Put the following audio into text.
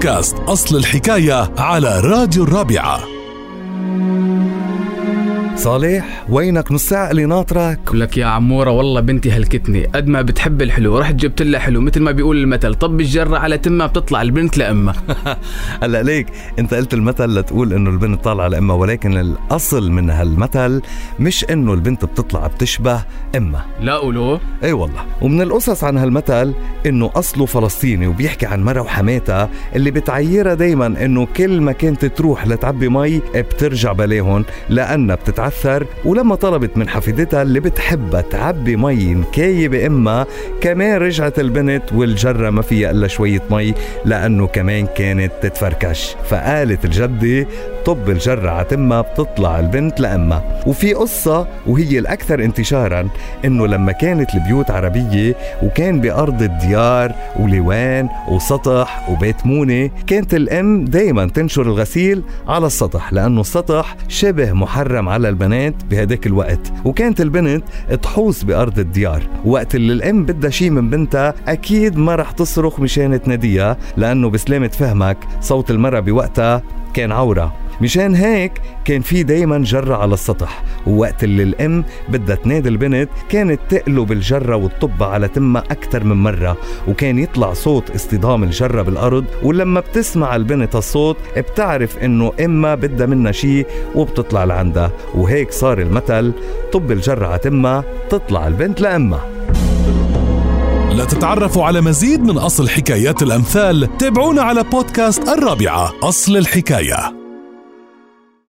بودكاست أصل الحكاية على راديو الرابعة. صالح وينك نص ساعة اللي ناطرك لك يا عمورة والله بنتي هلكتني. قد ما بتحب الحلو رحت جبت لها حلو مثل ما بيقول المثل طب الجرة على تمها بتطلع البنت لأمها. هلا ليك انت قلت المثل لتقول إنه البنت طالعة لأمها ولكن الأصل من هالمثل مش إنه البنت بتطلع بتشبه أمها. لا قولوا. إي والله. ومن القصص عن هالمثل إنه أصله فلسطيني وبيحكي عن مرة وحماتها اللي بتعيرها دايما إنه كل ما كانت تروح لتعبي مي بترجع بلاهن لأنها بتتعثر ولما طلبت من حفيدتها اللي بتحبها تعبي مي مكايبة امها كمان رجعت البنت والجرة ما فيها إلا شوية مي لأنه كمان كانت تتفركش. فقالت الجدة طب الجرة عتمها بتطلع البنت لأمها وفي قصة وهي الأكثر انتشارا إنه لما كانت البيوت عربية وكان بأرض الديار ولوان وسطح وبيت مونة كانت الأم دايما تنشر الغسيل على السطح لأنه السطح شبه محرم على البنات بهداك الوقت. وكانت البنت تحوس بأرض الديار. وقت اللي الأم بدها شي من بنتها أكيد ما رح تصرخ مشان تناديها لأنه بسلامة فهمك صوت المرأة بوقتها كان عورة. مشان هيك كان في دايما جرة على السطح ووقت اللي الأم بدها تنادي البنت كانت تقلب الجرة وتطب على تمها أكثر من مرة وكان يطلع صوت اصطدام الجرة بالأرض ولما بتسمع البنت الصوت بتعرف إنه إما بدها منها شي وبتطلع لعندها وهيك صار المثل طب الجرة على تمها تطلع البنت لأمها. لتتعرفوا على مزيد من أصل حكايات الأمثال تابعونا على بودكاست الرابعة أصل الحكاية.